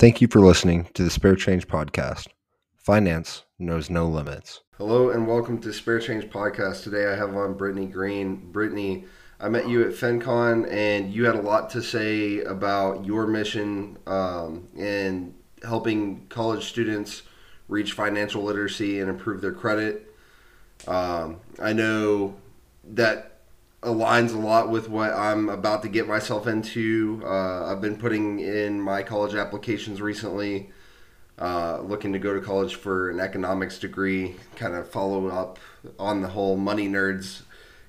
Thank you for listening to the Spare Change Podcast. Finance knows no limits. Hello and welcome to Spare Change Podcast. Today I have on Brittany Greene. Brittany, I met you at FinCon and you had a lot to say about your mission um, in helping college students reach financial literacy and improve their credit. Um, I know that aligns a lot with what I'm about to get myself into. Uh, I've been putting in my college applications recently, uh, looking to go to college for an economics degree, kind of follow up on the whole money nerds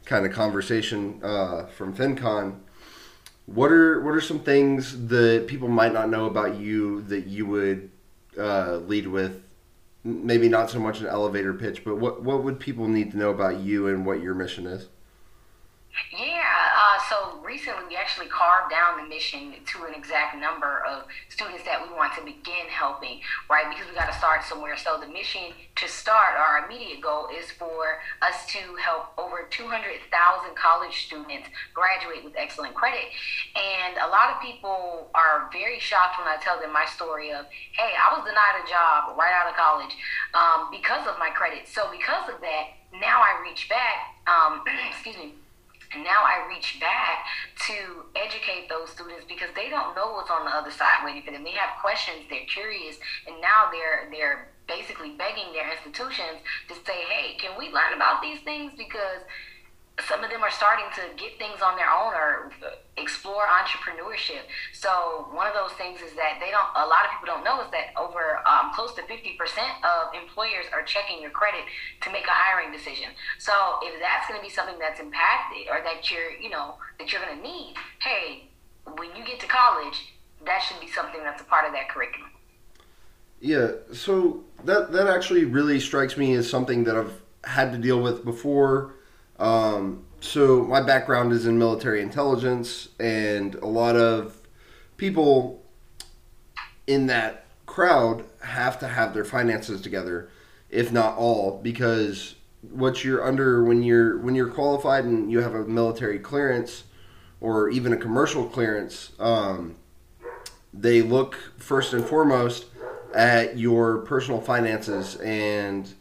kind of conversation uh, from FinCon. What are what are some things that people might not know about you that you would uh, lead with? Maybe not so much an elevator pitch, but what what would people need to know about you and what your mission is? Yeah, uh, so recently we actually carved down the mission to an exact number of students that we want to begin helping, right? Because we got to start somewhere. So the mission to start, our immediate goal is for us to help over 200,000 college students graduate with excellent credit. And a lot of people are very shocked when I tell them my story of, hey, I was denied a job right out of college um, because of my credit. So because of that, now I reach back, um, excuse me now I reach back to educate those students because they don't know what's on the other side waiting for them. They have questions, they're curious, and now they're they're basically begging their institutions to say, "Hey, can we learn about these things?" Because some of them are starting to get things on their own or explore entrepreneurship. So one of those things is that they don't. A lot of people don't know is that over um, close to fifty percent of employers are checking your credit to make a hiring decision. So if that's going to be something that's impacted or that you're, you know, that you're going to need, hey, when you get to college, that should be something that's a part of that curriculum. Yeah. So that that actually really strikes me as something that I've had to deal with before um, so my background is in military intelligence, and a lot of people in that crowd have to have their finances together, if not all, because what you're under when you're when you're qualified and you have a military clearance or even a commercial clearance, um, they look first and foremost at your personal finances and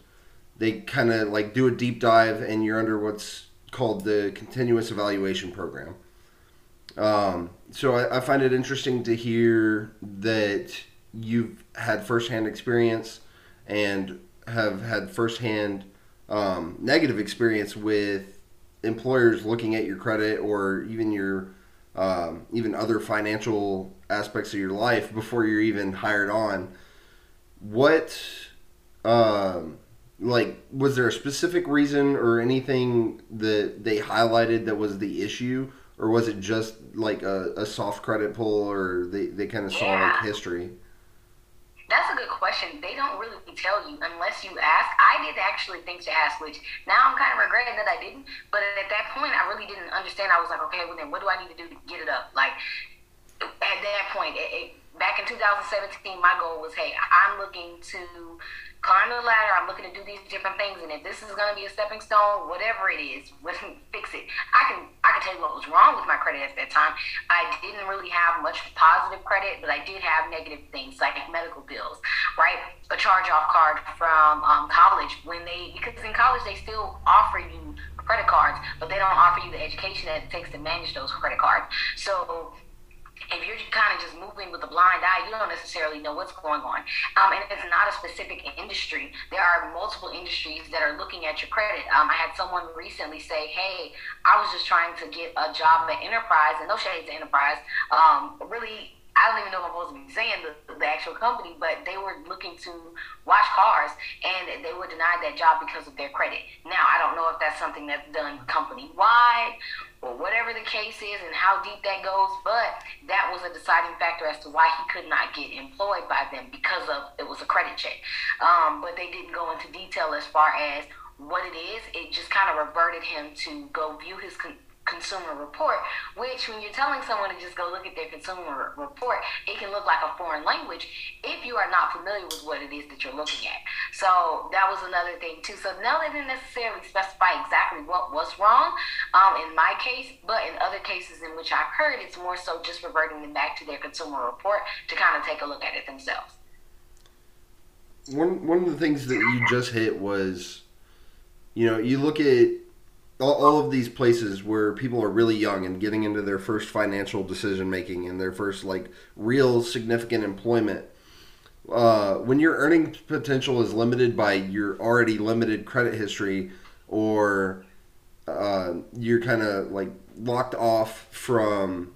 they kind of like do a deep dive and you're under what's called the continuous evaluation program. Um, so I, I, find it interesting to hear that you've had firsthand experience and have had firsthand um, negative experience with employers looking at your credit or even your um, even other financial aspects of your life before you're even hired on. What um, like was there a specific reason or anything that they highlighted that was the issue or was it just like a, a soft credit pull or they, they kind of saw like history that's a good question. They don't really tell you unless you ask. I did actually think to ask, which now I'm kind of regretting that I didn't. But at that point, I really didn't understand. I was like, okay, well then, what do I need to do to get it up? Like at that point, it, it, back in 2017, my goal was, hey, I'm looking to climb the ladder. I'm looking to do these different things, and if this is going to be a stepping stone, whatever it is, fix it. I can I can tell you what was wrong with my credit at that time. I didn't really have much positive credit, but I did have negative things like medical bills, right? A charge off card from um, college when they because in college they still offer you credit cards, but they don't offer you the education that it takes to manage those credit cards. So if you're kind of just moving with a blind eye, you don't necessarily know what's going on. Um, and it's not a specific industry. There are multiple industries that are looking at your credit. Um, I had someone recently say, "Hey, I was just trying to get a job at Enterprise, and no shade to Enterprise. Um, really." I don't even know if I'm supposed to be saying the, the actual company, but they were looking to wash cars and they were denied that job because of their credit. Now, I don't know if that's something that's done company wide or whatever the case is and how deep that goes, but that was a deciding factor as to why he could not get employed by them because of it was a credit check. Um, but they didn't go into detail as far as what it is. It just kind of reverted him to go view his con- consumer report, which when you're telling someone to just go look at their consumer report, it can look like a foreign language if you are not familiar with what it is that you're looking at. So that was another thing too. So no, they didn't necessarily specify exactly what was wrong um, in my case, but in other cases in which I've heard, it's more so just reverting them back to their consumer report to kind of take a look at it themselves. One one of the things that you just hit was, you know, you look at all, all of these places where people are really young and getting into their first financial decision making and their first like real significant employment. Uh, when your earning potential is limited by your already limited credit history, or uh, you're kind of like locked off from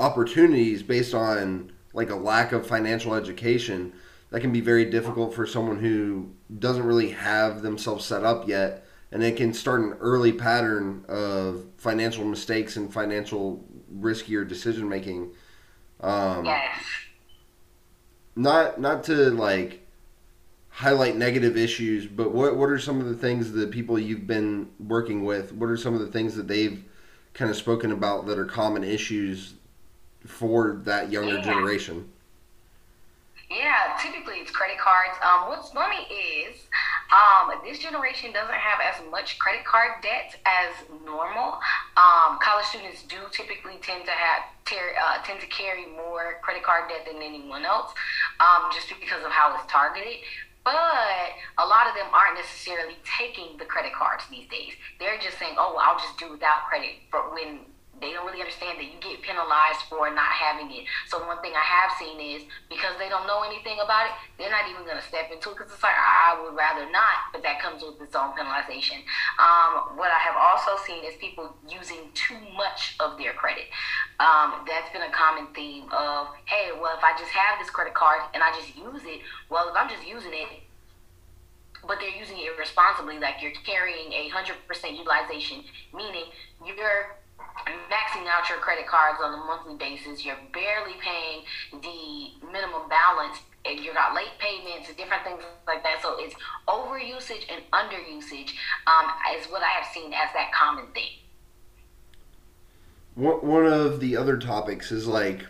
opportunities based on like a lack of financial education, that can be very difficult for someone who doesn't really have themselves set up yet and it can start an early pattern of financial mistakes and financial riskier decision making. Um, yes. Not not to like highlight negative issues, but what what are some of the things that people you've been working with? What are some of the things that they've kind of spoken about that are common issues for that younger yeah. generation? Yeah, typically it's credit cards. Um, what's funny is um, this generation doesn't have as much credit card debt as normal. Um, college students do typically tend to have uh, tend to carry more credit card debt than anyone else, um, just because of how it's targeted. But a lot of them aren't necessarily taking the credit cards these days. They're just saying, "Oh, I'll just do without credit." For when they don't really understand that you get penalized for not having it. So one thing I have seen is because they don't know anything about it, they're not even going to step into it because it's like I would rather not, but that comes with its own penalization. Um, what I have also seen is people using too much of their credit. Um, that's been a common theme of, hey, well, if I just have this credit card and I just use it, well, if I'm just using it, but they're using it irresponsibly, like you're carrying a hundred percent utilization, meaning you're maxing out your credit cards on a monthly basis. You're barely paying the minimum balance, and you got late payments and different things like that. So it's over usage and under usage um, is what I have seen as that common thing. One of the other topics is like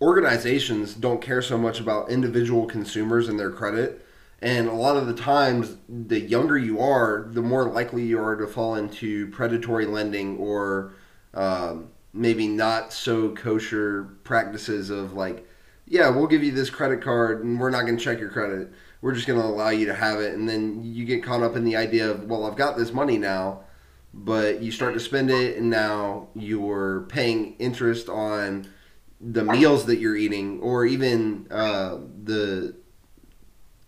organizations don't care so much about individual consumers and their credit and a lot of the times, the younger you are, the more likely you are to fall into predatory lending or um, maybe not so kosher practices of like, yeah, we'll give you this credit card and we're not going to check your credit. We're just going to allow you to have it. And then you get caught up in the idea of, well, I've got this money now, but you start to spend it and now you're paying interest on the meals that you're eating or even uh, the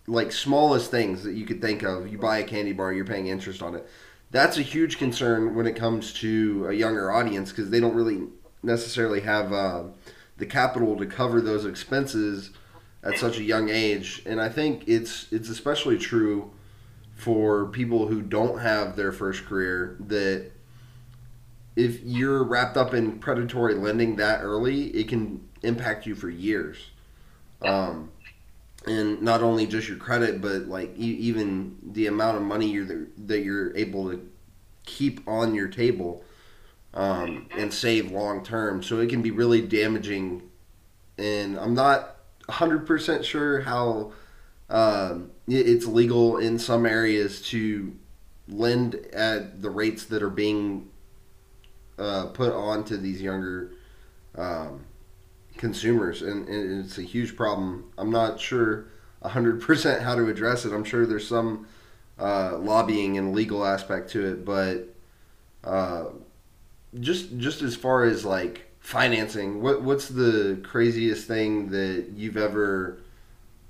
like smallest things that you could think of. You buy a candy bar, you're paying interest on it. That's a huge concern when it comes to a younger audience because they don't really necessarily have uh, the capital to cover those expenses at such a young age. And I think it's it's especially true for people who don't have their first career that if you're wrapped up in predatory lending that early, it can impact you for years. Um, and not only just your credit, but like even the amount of money you're that you're able to keep on your table um, and save long term. So it can be really damaging. And I'm not 100% sure how um, it's legal in some areas to lend at the rates that are being uh, put onto these younger um, consumers, and, and it's a huge problem. I'm not sure 100% how to address it. I'm sure there's some uh, lobbying and legal aspect to it, but uh, just just as far as like financing, what what's the craziest thing that you've ever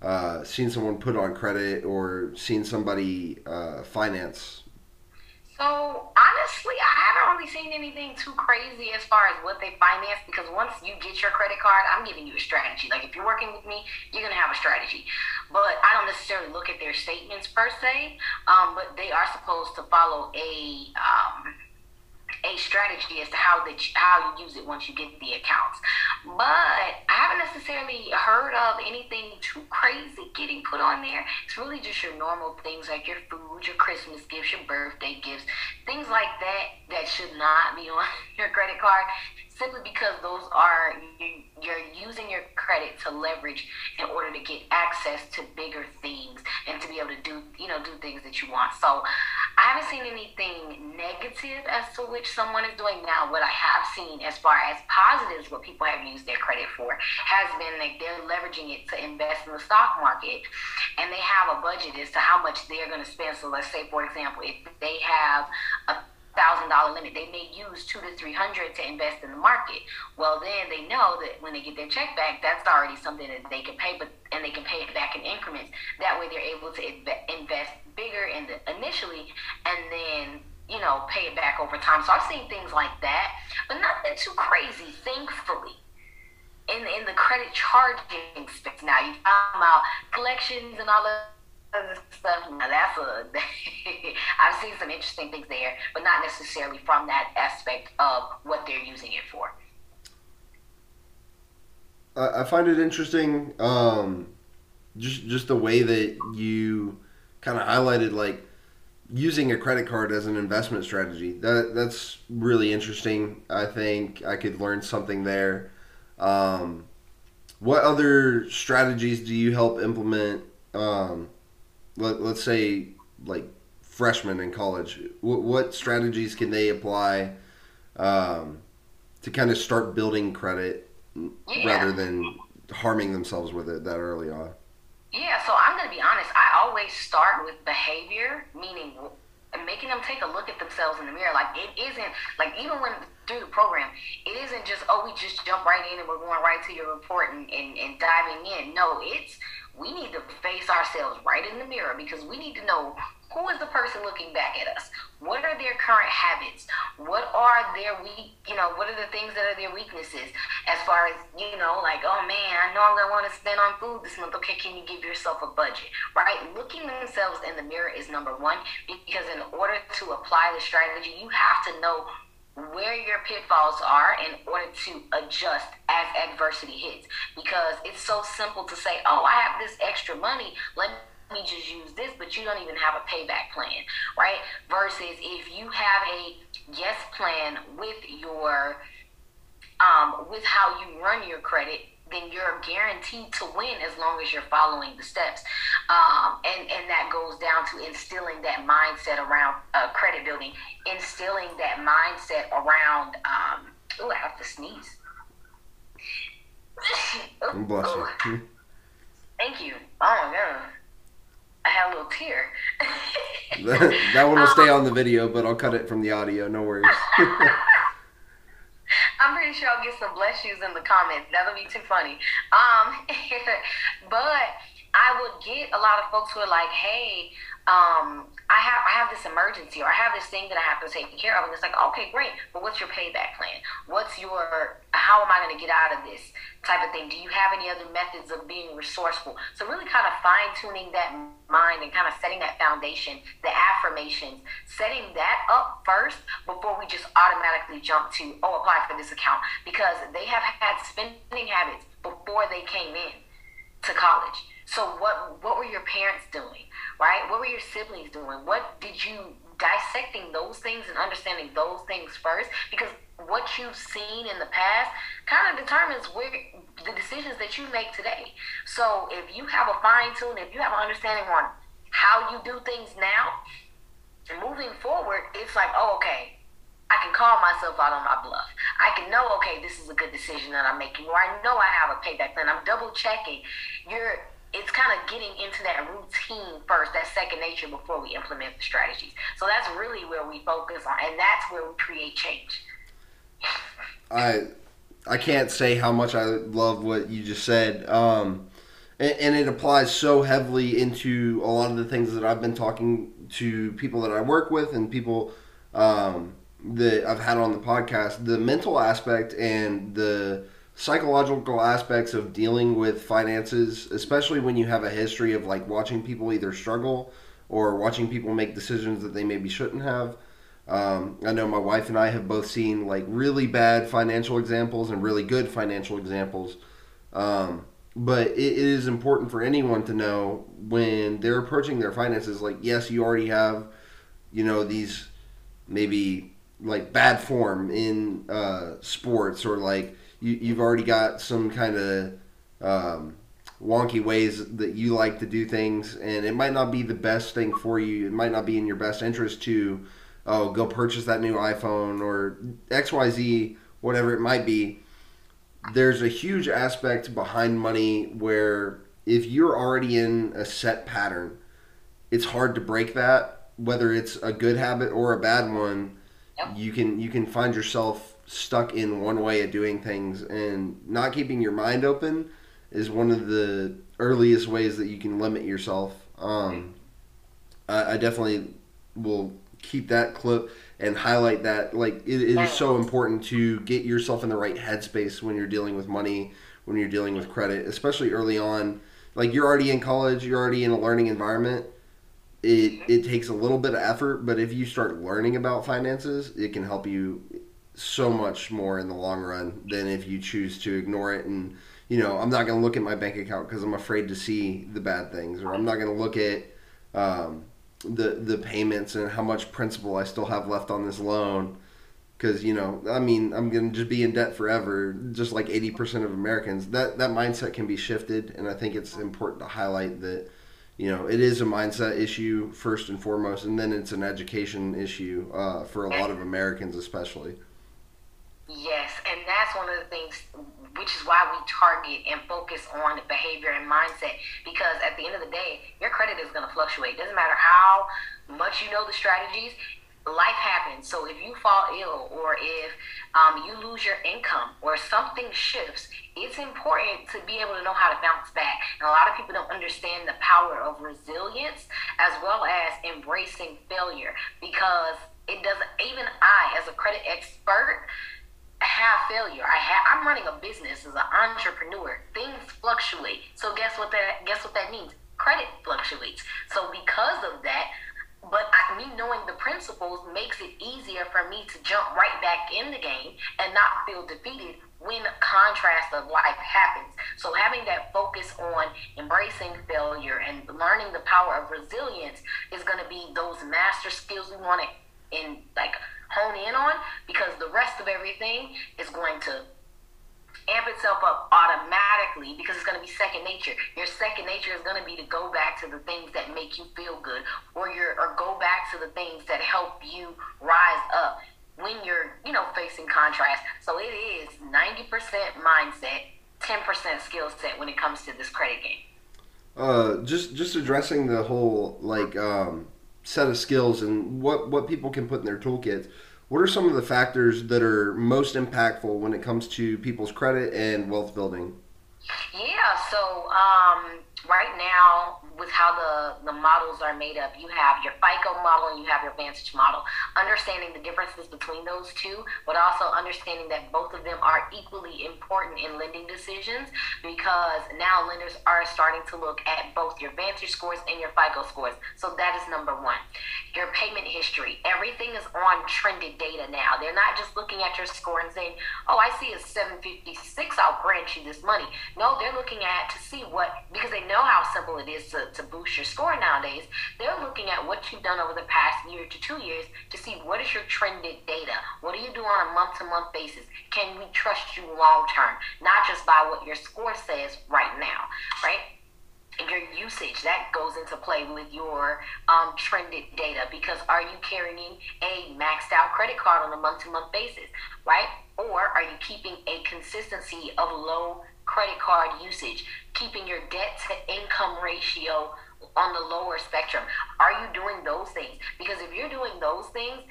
uh, seen someone put on credit or seen somebody uh, finance so honestly, I haven't really seen anything too crazy as far as what they finance because once you get your credit card, I'm giving you a strategy. Like if you're working with me, you're gonna have a strategy. But I don't necessarily look at their statements per se. Um, but they are supposed to follow a um, a strategy as to how that how you use it once you get the accounts. But I haven't necessarily heard of anything too crazy getting put on there. It's really just your normal things like your food, your Christmas gifts, your birthday gifts, things like that that should not be on your credit card simply because those are you, you're using your credit to leverage in order to get access to bigger things and to be able to do you know do things that you want. So i haven't seen anything negative as to which someone is doing. Now what i have seen as far as positives what people have used their credit for has been like they're leveraging it to invest in the stock market and they have a budget as to how much they're going to spend. So let's say for example if they have a thousand dollar limit. They may use two to three hundred to invest in the market. Well, then they know that when they get their check back, that's already something that they can pay, but and they can pay it back in increments. That way, they're able to invest bigger in the initially, and then you know pay it back over time. So I've seen things like that, but nothing too crazy, thankfully. In, in the credit charging space now, you talk about collections and all of stuff. Now that's a I've seen some interesting things there, but not necessarily from that aspect of what they're using it for. I find it interesting, um, just just the way that you kind of highlighted like using a credit card as an investment strategy. That that's really interesting. I think I could learn something there. Um, what other strategies do you help implement um, let, let's say like freshmen in college what, what strategies can they apply um, to kind of start building credit yeah. rather than harming themselves with it that early on? Yeah so i'm going to be honest i always start with behavior meaning making them take a look at themselves in the mirror. Like it isn't like even when through the program it isn't just oh we just jump right in and we're going right to your report and, and, and diving in. No it's we need to face ourselves right in the mirror because we need to know who is the person looking back at us? What are their current habits? What are their weak you know what are the things that are their weaknesses? As far as you know like oh man i know i'm to want to spend on food this month. Okay can you give yourself a budget right? Looking themselves in the mirror is number one because in order to apply the strategy you have to know where your pitfalls are in order to adjust as adversity hits. Because it's so simple to say, oh, I have this extra money. Let me just use this, but you don't even have a payback plan, right? Versus if you have a yes plan with your, um, with how you run your credit, then you're guaranteed to win as long as you're following the steps. Um, and, and that goes down to instilling that mindset around uh, credit building, instilling that mindset around, um, oh, I have to sneeze. ooh, Bless you. Thank you. Oh, my God. I had a little tear. that one will stay on the video, but I'll cut it from the audio. No worries. I'm pretty sure I'll get some bless yous in the comments. That'll be too funny. Um, but I would get a lot of folks who are like, "Hey, um, I have I have this emergency or I have this thing that I have to take care of," and it's like, "Okay, great, but what's your payback plan? What's your how am I going to get out of this type of thing? Do you have any other methods of being resourceful?" So really, kind of fine tuning that mind and kind of setting that foundation, the affirmations, setting that up first before we just automatically jump to, "Oh, apply for this account," because they have had spending habits before they came in to college. So what what were your parents doing? Right? What were your siblings doing? What did you dissecting those things and understanding those things first? Because what you've seen in the past kind of determines where the decisions that you make today. So if you have a fine tune, if you have an understanding on how you do things now, moving forward, it's like, oh, okay, I can call myself out on my bluff. I can know, okay, this is a good decision that I'm making, or I know I have a payback plan. I'm double checking. You're it's kind of getting into that routine first, that second nature before we implement the strategies. So that's really where we focus on, and that's where we create change. I I can't say how much I love what you just said. Um, and, and, it applies so heavily into a lot of the things that I've been talking to people that I work with and people um, that I've had on the podcast. The mental aspect and the psychological aspects of dealing with finances, especially when you have a history of like watching people either struggle or watching people make decisions that they maybe shouldn't have. Um, I know my wife and I have both seen like really bad financial examples and really good financial examples. Um, but it is important for anyone to know when they're approaching their finances. Like, yes, you already have, you know, these maybe like bad form in uh, sports, or like you, you've already got some kind of um, wonky ways that you like to do things, and it might not be the best thing for you. It might not be in your best interest to, oh, go purchase that new iPhone or X, Y, Z, whatever it might be there's a huge aspect behind money where if you're already in a set pattern, it's hard to break that. Whether it's a good habit or a bad one, yep. you can you can find yourself stuck in one way of doing things, and not keeping your mind open is one of the earliest ways that you can limit yourself. Um, I, I definitely will keep that clip and highlight that. Like it, it is so important to get yourself in the right headspace when you're dealing with money when you're dealing with credit especially early on. Like you're already in college you're already in a learning environment. It it takes a little bit of effort but if you start learning about finances it can help you so much more in the long run than if you choose to ignore it and you know i'm not going to look at my bank account because i'm afraid to see the bad things or i'm not going to look at um, the the payments and how much principal I still have left on this loan. Because you know, I mean, I'm gonna just be in debt forever, just like 80% of Americans. That that mindset can be shifted, and I think it's important to highlight that. You know, it is a mindset issue first and foremost, and then it's an education issue uh, for a lot of Americans, especially. Yes, and that's one of the things which is why we target and focus on behavior and mindset because at the end of the day your credit is going to fluctuate. Doesn't matter how much you know the strategies life happens. So if you fall ill or if um, you lose your income or something shifts it's important to be able to know how to bounce back. And a lot of people don't understand the power of resilience as well as embracing failure because it doesn't even i as a credit expert have failure. I have, I'm running a business as an entrepreneur. Things fluctuate. So guess what that guess what that means? Credit fluctuates. So because of that, but I, me knowing the principles makes it easier for me to jump right back in the game and not feel defeated when contrast of life happens. So having that focus on embracing failure and learning the power of resilience is going to be those master skills we want to in like hone in on because the rest of everything is going to amp itself up automatically because it's going to be second nature. Your second nature is going to be to go back to the things that make you feel good or your or go back to the things that help you rise up when you're, you know, facing contrast. So it is 90% mindset, 10% skill set when it comes to this credit game. Uh, just just addressing the whole like um, set of skills and what what people can put in their toolkits. What are some of the factors that are most impactful when it comes to people's credit and wealth building? Yeah, so um, right now with how the, the models are made up. You have your FICO model and you have your Vantage model. Understanding the differences between those two, but also understanding that both of them are equally important in lending decisions because now lenders are starting to look at both your Vantage scores and your FICO scores. So that is number one. Your payment history. Everything is on trended data now. They're not just looking at your score and saying, oh, I see a 756, I'll grant you this money. No, they're looking at to see what, because they know how simple it is to to, boost your score nowadays, they're looking at what you've done over the past year to two years to see what is your trended data. What do you do on a month to month basis? Can we trust you long term? Not just by what your score says right now, right? your usage that goes into play with your um, trended data because are you carrying a maxed out credit card on a month to month basis, right? Or are you keeping a consistency of low credit card usage, keeping your debt to income ratio on the lower spectrum. Are you doing those things? Because if you're doing those things,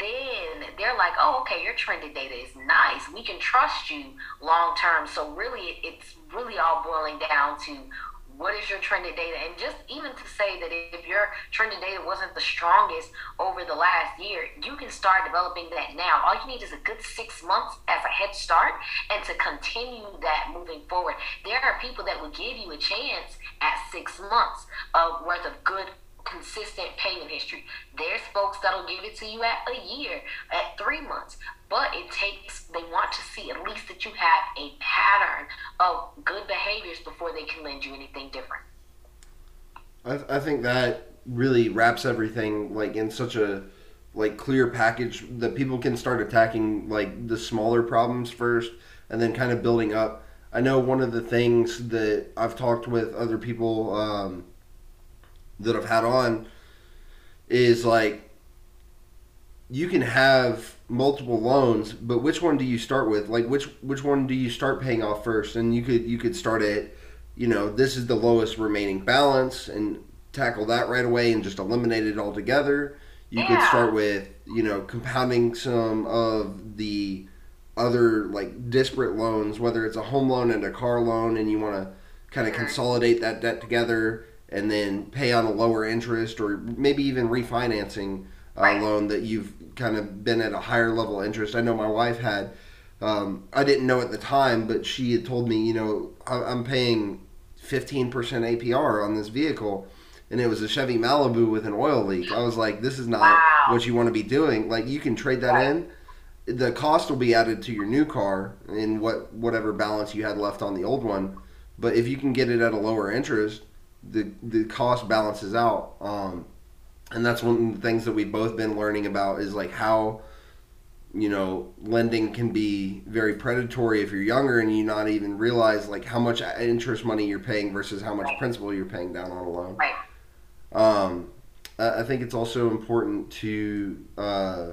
then they're like, oh, okay, your trended data is nice. We can trust you long term. So really, it's really all boiling down to what is your trended data? And just even to say that if your trended data wasn't the strongest over the last year, you can start developing that now. All you need is a good six months as a head start and to continue that moving forward. There are people that will give you a chance at six months of worth of good consistent payment history. There's folks that'll give it to you at a year, at three months, but it takes, they want to see at least that you have a pattern of good behaviors before they can lend you anything different. I, I think that really wraps everything like in such a like clear package that people can start attacking like the smaller problems first and then kind of building up. I know one of the things that I've talked with other people um, that I've had on is like you can have multiple loans, but which one do you start with? Like which which one do you start paying off first? And you could you could start at you know this is the lowest remaining balance and tackle that right away and just eliminate it altogether. You yeah. could start with you know compounding some of the other like disparate loans, whether it's a home loan and a car loan, and you want to kind of consolidate that debt together and then pay on a lower interest or maybe even refinancing a right. loan that you've kind of been at a higher level interest. I know my wife had. Um, I didn't know at the time, but she had told me, you know, I'm paying 15% APR on this vehicle, and it was a Chevy Malibu with an oil leak. I was like, this is not wow. what you want to be doing. Like, you can trade that right. in. The cost will be added to your new car in what whatever balance you had left on the old one. But if you can get it at a lower interest, the the cost balances out. Um, and that's one of the things that we've both been learning about is like how you know lending can be very predatory if you're younger and you not even realize like how much interest money you're paying versus how much principal you're paying down on a loan. Right. Um, I think it's also important to uh,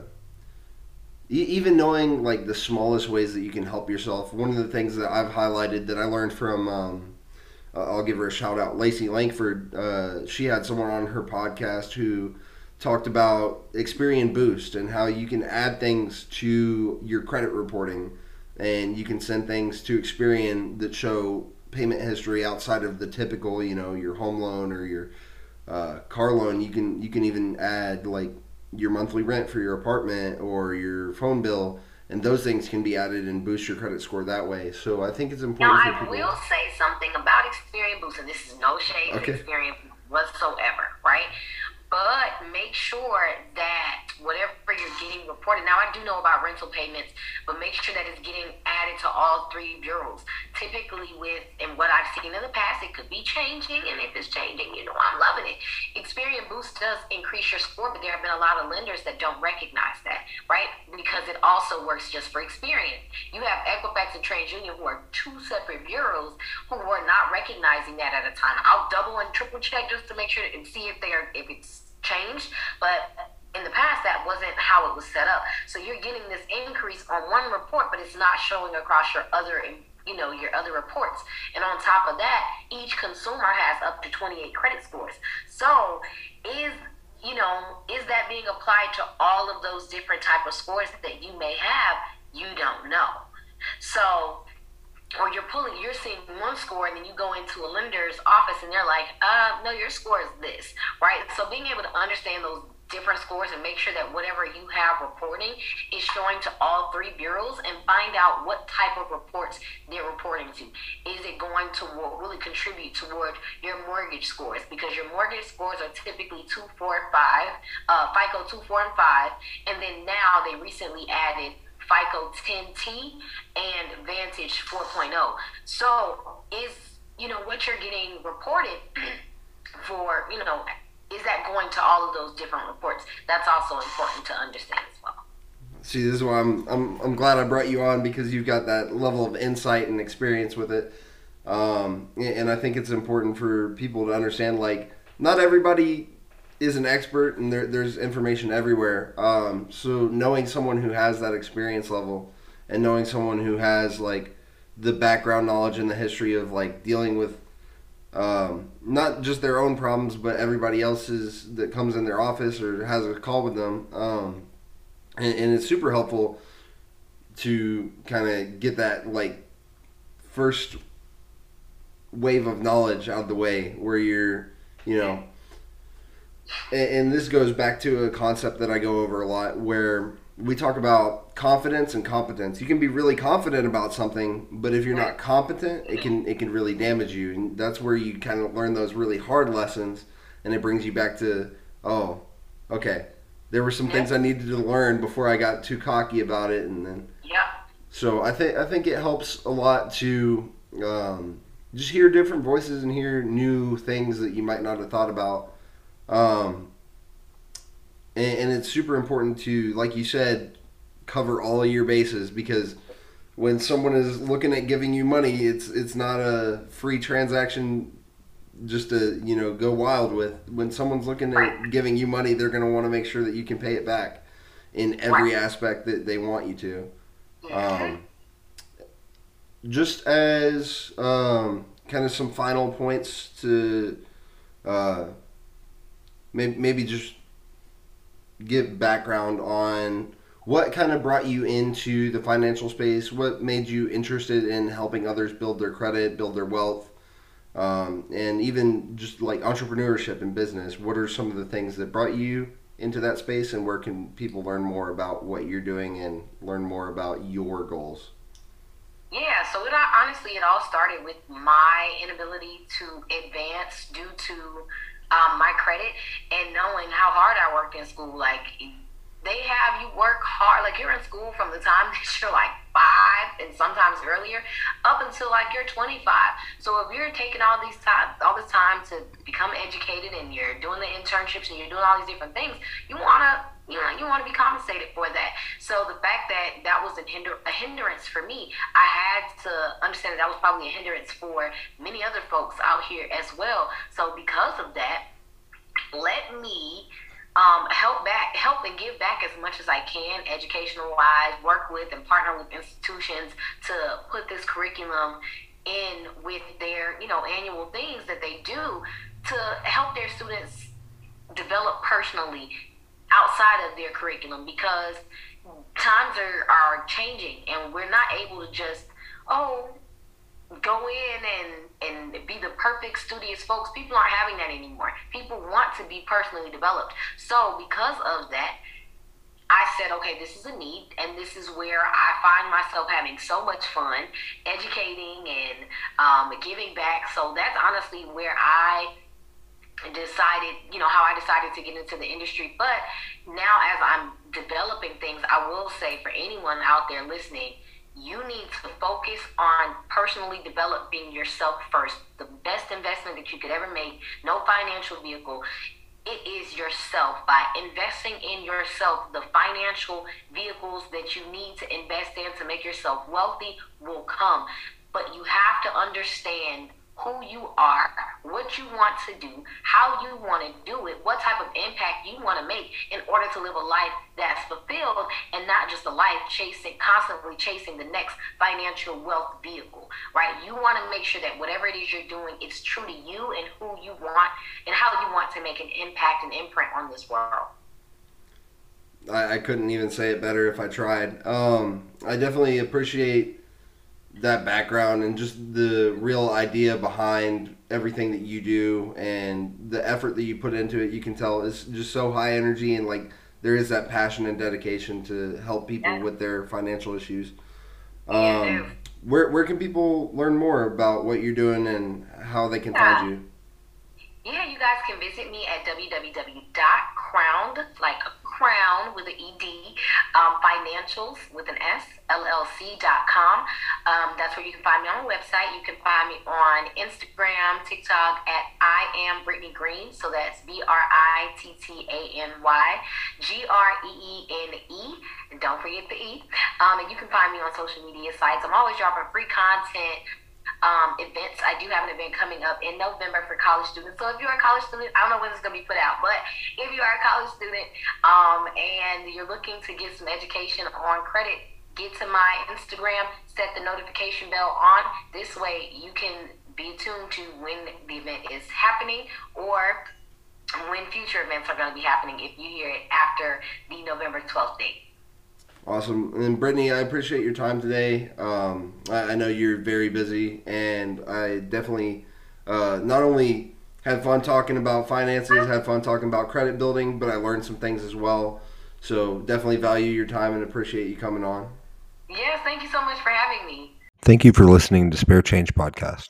even knowing like the smallest ways that you can help yourself. One of the things that I've highlighted that I learned from um, uh, I'll give her a shout out. Lacey Langford, uh, she had someone on her podcast who talked about Experian Boost and how you can add things to your credit reporting and you can send things to Experian that show payment history outside of the typical, you know, your home loan or your uh, car loan. You can you can even add like your monthly rent for your apartment or your phone bill and those things can be added and boost your credit score that way. So I think it's important. Now, I will say something about Experian Boost, and this is no shade okay. to Experian whatsoever, right? But make sure that whatever you're getting reported. Now, I do know about rental payments, but make sure that it's getting added to all three bureaus. Typically, with and what I've seen in the past, it could be changing, and if it's changing, you know, I'm loving it. Experian Boost does increase your score, but there have been a lot of lenders that don't recognize that, right? Because it also works just for Experian. You have Equifax and TransUnion, who are two separate bureaus, who are not recognizing that at a time. I'll double and triple check just to make sure and see if they are if it's changed, but in the past that wasn't how it was set up. So you're getting this increase on one report, but it's not showing across your other you know your other reports. And on top of that each consumer has up to 28 credit scores. So is you know is that being applied to all of those different type of scores that you may have? You don't know. So or you're pulling, you're seeing one score, and then you go into a lender's office, and they're like, "Uh, no, your score is this," right? So being able to understand those different scores and make sure that whatever you have reporting is showing to all three bureaus and find out what type of reports they're reporting to. Is it going to really contribute toward your mortgage scores? Because your mortgage scores are typically two, four, five, uh, FICO five, and then now they recently added FICO 10T and Vantage 4.0. So is you know what you're getting reported for you know is that going to all of those different reports? That's also important to understand as well. See, this is why I'm I'm I'm glad I brought you on because you've got that level of insight and experience with it. Um, and I think it's important for people to understand like not everybody is an expert and there, there's information everywhere. Um, so knowing someone who has that experience level and knowing someone who has like the background knowledge and the history of like dealing with um, not just their own problems but everybody else's that comes in their office or has a call with them um, and, and it's super helpful to kind of get that like first wave of knowledge out of the way where you're you know and this goes back to a concept that I go over a lot where we talk about confidence and competence. You can be really confident about something, but if you're not competent, it can it can really damage you. And that's where you kind of learn those really hard lessons and it brings you back to oh, okay, there were some Yeah. things I needed to learn before I got too cocky about it, and then Yeah. so I think I think it helps a lot to um, just hear different voices and hear new things that you might not have thought about. Um, and, and it's super important to, like you said, cover all of your bases because when someone is looking at giving you money, it's it's not a free transaction just to you know go wild with. When someone's looking at giving you money, they're going to want to make sure that you can pay it back in every aspect that they want you to. Um, just as um, kind of some final points to uh, maybe, maybe just give background on what kind of brought you into the financial space, what made you interested in helping others build their credit, build their wealth, um, and even just like entrepreneurship and business. What are some of the things that brought you into that space, and where can people learn more about what you're doing and learn more about your goals? Yeah, so it honestly, it all started with my inability to advance due to um, my credit and knowing how hard I worked in school. Like, they have you work hard. Like, you're in school from the time that you're like five and sometimes earlier up until like you're 25. So if you're taking all these time, all this time to become educated and you're doing the internships and you're doing all these different things, you wanna you know, you want to be compensated for that. So the fact that that was a, hinder, a hindrance for me, I had to understand that that was probably a hindrance for many other folks out here as well. So because of that, let me um, help back, help and give back as much as I can, educational wise. Work with and partner with institutions to put this curriculum in with their, you know, annual things that they do to help their students develop personally outside of their curriculum because times are, are changing and we're not able to just oh go in and and be the perfect studious folks. People aren't having that anymore. People want to be personally developed. So because of that I said, okay, this is a need, and this is where I find myself having so much fun, educating and um, giving back. So that's honestly where I decided, you know, how I decided to get into the industry. But now, as I'm developing things, I will say for anyone out there listening, you need to focus on personally developing yourself first. The best investment that you could ever make, no financial vehicle. It is yourself. By investing in yourself, the financial vehicles that you need to invest in to make yourself wealthy will come. But you have to understand who you are, what you want to do, how you want to do it, what type of impact you want to make in order to live a life that's fulfilled and not just a life chasing, constantly chasing the next financial wealth vehicle, right? You want to make sure that whatever it is you're doing, it's true to you and who you want and how you want to make an impact and imprint on this world. I, I couldn't even say it better if I tried. Um, I definitely appreciate that background and just the real idea behind everything that you do and the effort that you put into it. You can tell it's just so high energy and like there is that passion and dedication to help people Yeah. with their financial issues. Yeah, Um, where where can people learn more about what you're doing and how they can find you? Yeah, you guys can visit me at www.crowned, like crown with an ED, um, financials with an S, LLC.com. Um, that's where you can find me on the website. You can find me on Instagram, TikTok at I am Brittany Greene. So that's B R I T T A N Y G R E E N E. And don't forget the E. Um, and you can find me on social media sites. I'm always dropping free content um, events. I do have an event coming up in November for college students. So if you're a college student, I don't know when it's going to be put out, but if you are a college student um, and you're looking to get some education on credit, get to my Instagram, set the notification bell on. This way you can be tuned to when the event is happening or when future events are going to be happening if you hear it after the November 12th date. Awesome. And Brittany, I appreciate your time today. Um, I, I know you're very busy, and I definitely uh, not only had fun talking about finances, had fun talking about credit building, but I learned some things as well. So definitely value your time and appreciate you coming on. Yes, thank you so much for having me. Thank you for listening to Spare Change Podcast.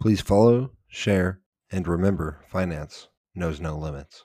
Please follow, share, and remember finance knows no limits.